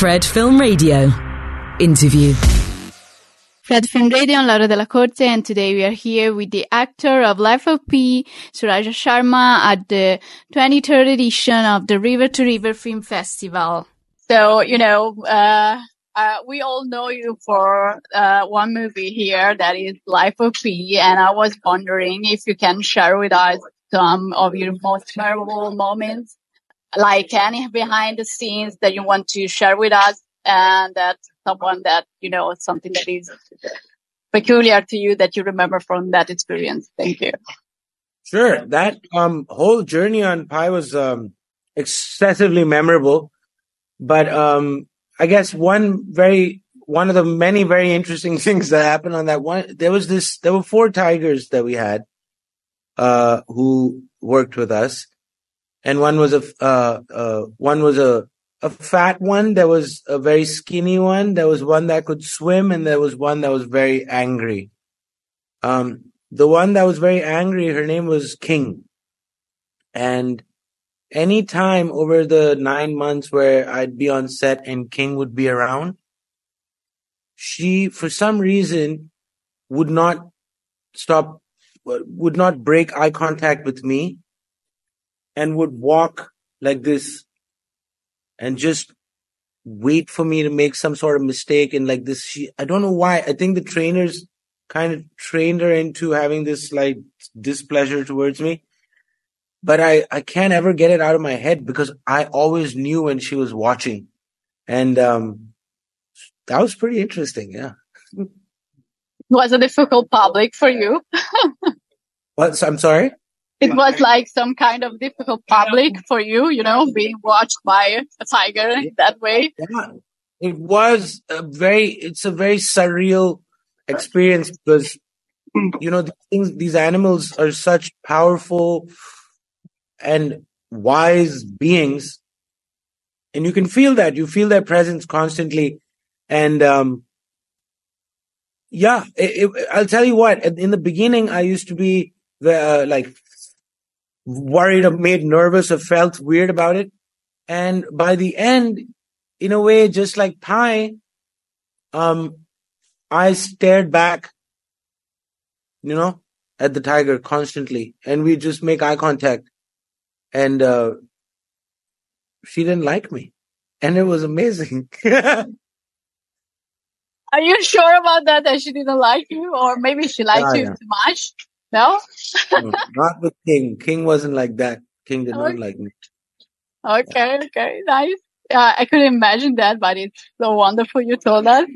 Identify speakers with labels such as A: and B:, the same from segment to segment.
A: Fred Film Radio. Interview.
B: Fred Film Radio, I'm Laura Della Corte, and today we are here with the actor of Life of Pi, Suraj Sharma, at the 23rd edition of the River to River Film Festival. So, you know, uh, uh, we all know you for uh, one movie here that is Life of Pi, and I was wondering if you can share with us some of your most memorable moments, like any behind the scenes that you want to share with us, and that someone that you know something that is peculiar to you that you remember from that experience. Thank you.
C: Sure, that um, whole journey on Pi was um, excessively memorable, but um, I guess one very one of the many very interesting things that happened on that one there was this there were four tigers that we had uh, who worked with us and one was a uh, uh, one was a a fat one there was a very skinny one. There was one that could swim and there was one that was very angry. Um the one that was very angry her name was king. And any time over the nine months where I'd be on set and King would be around, she, for some reason, would not stop, would not break eye contact with me and would walk like this and just wait for me to make some sort of mistake. And like this, she, I don't know why. I think the trainers kind of trained her into having this like displeasure towards me but I, I can't ever get it out of my head because I always knew when she was watching. And um, that was pretty interesting. Yeah.
B: Was a difficult public for you?
C: what? I'm sorry?
B: It was like some kind of difficult public for you, you know, being watched by a tiger that way.
C: Yeah. It was a very, it's a very surreal experience because, you know, these things, these animals are such powerful, and wise beings. And you can feel that you feel their presence constantly. And um yeah it, it, i'll tell you what in the beginning i used to be uh, like worried or made nervous or felt weird about it and by the end in a way just like Pi um i stared back you know at the tiger constantly and we just make eye contact and uh, she didn't like me, and it was amazing.
B: Are you sure about that? That she didn't like you, or maybe she liked yeah, you yeah. too much? No,
C: no, not with King. King wasn't like that. King did not like me.
B: Okay, okay, nice. Yeah, I couldn't imagine that, but it's so wonderful you told us.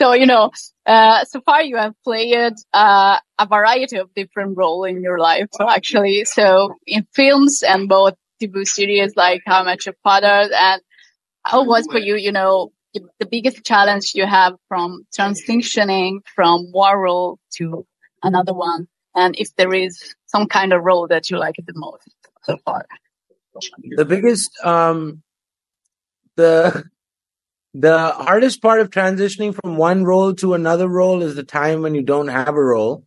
B: So, you know, uh, so far you have played, uh, a variety of different roles in your life, actually. So in films and both TV series like How I Met Your Father and how was for you, you know, the biggest challenge you have from transitioning from one role to another one? And if there is some kind of role that you like the most so far?
C: The biggest, um, the the hardest part of transitioning from one role to another role is the time when you don't have a role.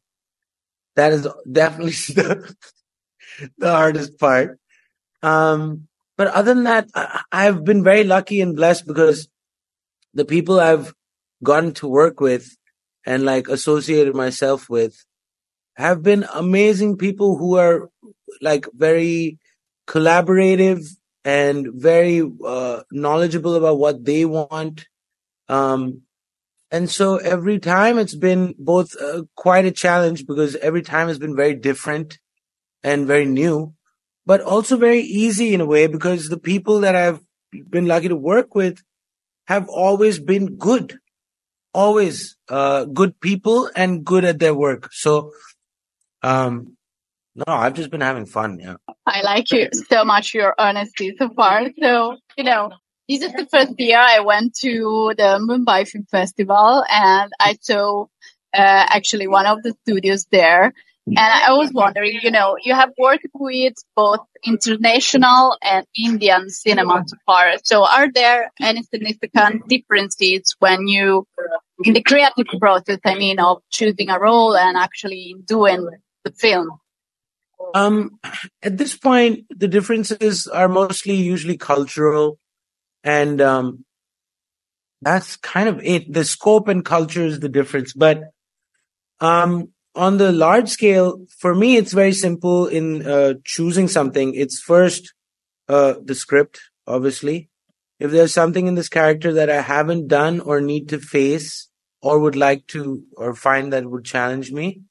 C: That is definitely the, the hardest part. Um, but other than that, I, I've been very lucky and blessed because the people I've gotten to work with and like associated myself with have been amazing people who are like very collaborative and very uh, knowledgeable about what they want. Um, and so every time it's been both uh, quite a challenge because every time has been very different and very new, but also very easy in a way because the people that I've been lucky to work with have always been good, always uh, good people and good at their work. So, um, no, I've just been having fun. Yeah.
B: I like you so much, your honesty so far. So, you know, this is the first year I went to the Mumbai Film Festival and I saw uh, actually one of the studios there. And I was wondering, you know, you have worked with both international and Indian cinema so far. So are there any significant differences when you, in the creative process, I mean, of choosing a role and actually doing the film?
C: Um, at this point, the differences are mostly usually cultural, and um, that's kind of it. The scope and culture is the difference. But um, on the large scale, for me, it's very simple in uh, choosing something. It's first uh, the script, obviously. If there's something in this character that I haven't done or need to face or would like to or find that would challenge me,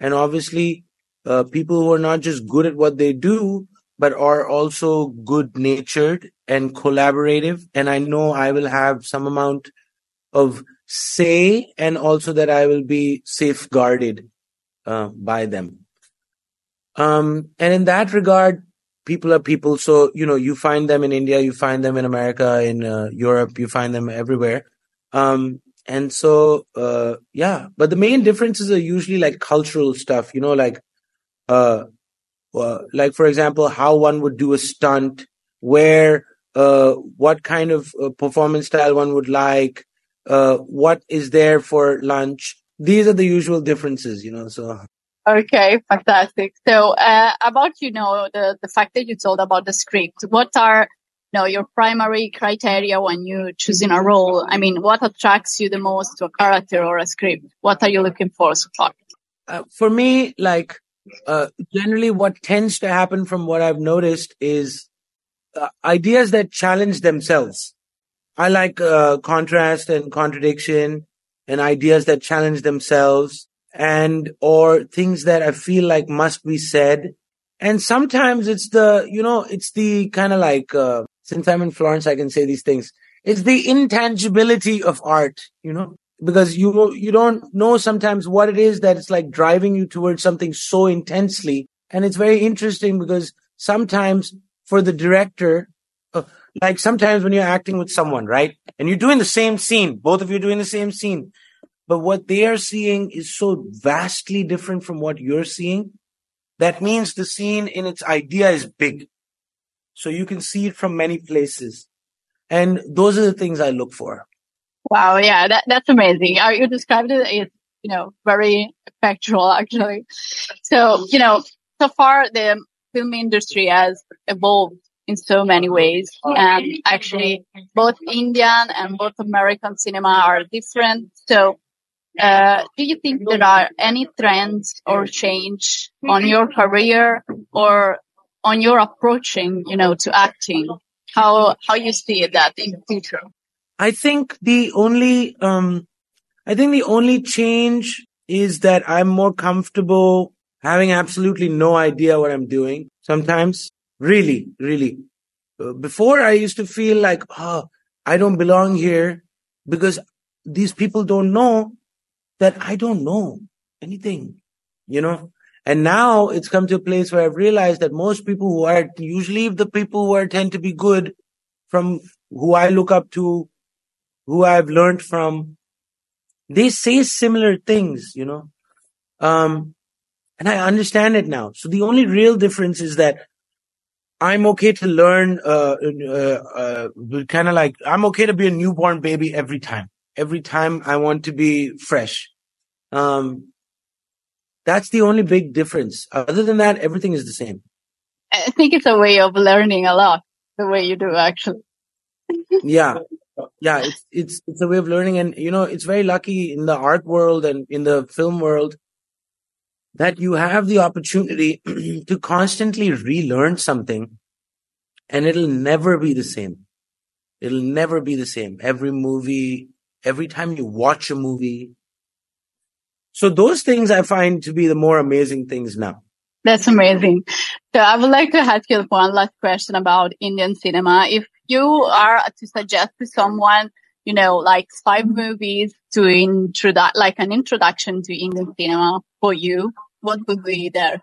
C: and obviously uh, people who are not just good at what they do, but are also good natured and collaborative. And I know I will have some amount of say and also that I will be safeguarded uh, by them. Um, and in that regard, people are people. So, you know, you find them in India, you find them in America, in uh, Europe, you find them everywhere. Um, and so, uh, yeah, but the main differences are usually like cultural stuff, you know, like, uh, uh, like for example, how one would do a stunt, where, uh, what kind of uh, performance style one would like, uh, what is there for lunch. These are the usual differences, you know. So
B: Okay, fantastic. So uh, about you know the the fact that you told about the script, what are know your primary criteria when you choosing a role? I mean, what attracts you the most to a character or a script? What are you looking for so far?
C: Uh, for me, like uh, generally, what tends to happen from what I've noticed is uh, ideas that challenge themselves. I like uh, contrast and contradiction and ideas that challenge themselves and or things that I feel like must be said. And sometimes it's the, you know, it's the kind of like, uh, since I'm in Florence, I can say these things. It's the intangibility of art, you know, because you, you don't know sometimes what it is that it's like driving you towards something so intensely. And it's very interesting because sometimes for the director, uh, like sometimes when you're acting with someone, right? And you're doing the same scene, both of you doing the same scene, but what they are seeing is so vastly different from what you're seeing. That means the scene in its idea is big. So you can see it from many places. And those are the things I look for.
B: Wow. Yeah. That, that's amazing. You described it you know, very factual actually. So, you know, so far the film industry has evolved in so many ways. And actually, both Indian and both American cinema are different. So, uh, do you think there are any trends or change on your career or on your approaching, you know, to acting? How how you see that in the future?
C: I think the only um, I think the only change is that I'm more comfortable having absolutely no idea what I'm doing sometimes Really, really. Uh, before I used to feel like, oh, I don't belong here because these people don't know that I don't know anything, you know? And now it's come to a place where I've realized that most people who are usually the people who are tend to be good from who I look up to, who I've learned from, they say similar things, you know? Um, and I understand it now. So the only real difference is that I'm okay to learn, uh, uh, uh, kind of like, I'm okay to be a newborn baby every time. Every time I want to be fresh. Um, that's the only big difference. Other than that, everything is the same.
B: I think it's a way of learning a lot, the way you do actually.
C: yeah. Yeah. It's, it's, it's a way of learning. And, you know, it's very lucky in the art world and in the film world that you have the opportunity to constantly relearn something and it'll never be the same. It'll never be the same. Every movie, every time you watch a movie. So those things I find to be the more amazing things now.
B: That's amazing. So I would like to ask you one last question about Indian cinema. If you are to suggest to someone, you know, like five movies to introduce, like an introduction to Indian cinema for you, what would be there?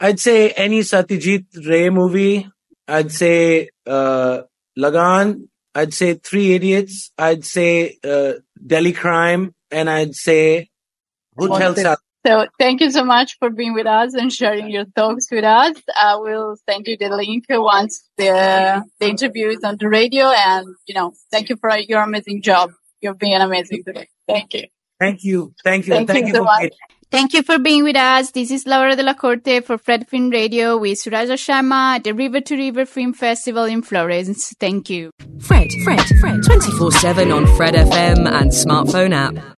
C: I'd say any Satyajit Ray movie. I'd say uh, Lagaan. I'd say Three Idiots. I'd say uh, Delhi Crime, and I'd say Hotel South.
B: So thank you so much for being with us and sharing your thoughts with us. I will send you the link once the, the interview is on the radio. And, you know, thank you for your amazing job. You're being amazing today. Thank you.
C: Thank you. Thank you.
B: Thank,
C: thank
B: you, you so much.
D: Thank you for being with us. This is Laura de la Corte for Fred Film Radio with Suraj Sharma at the River to River Film Festival in Florence. Thank you.
A: Fred, Fred, Fred, 24 7 on Fred FM and smartphone app.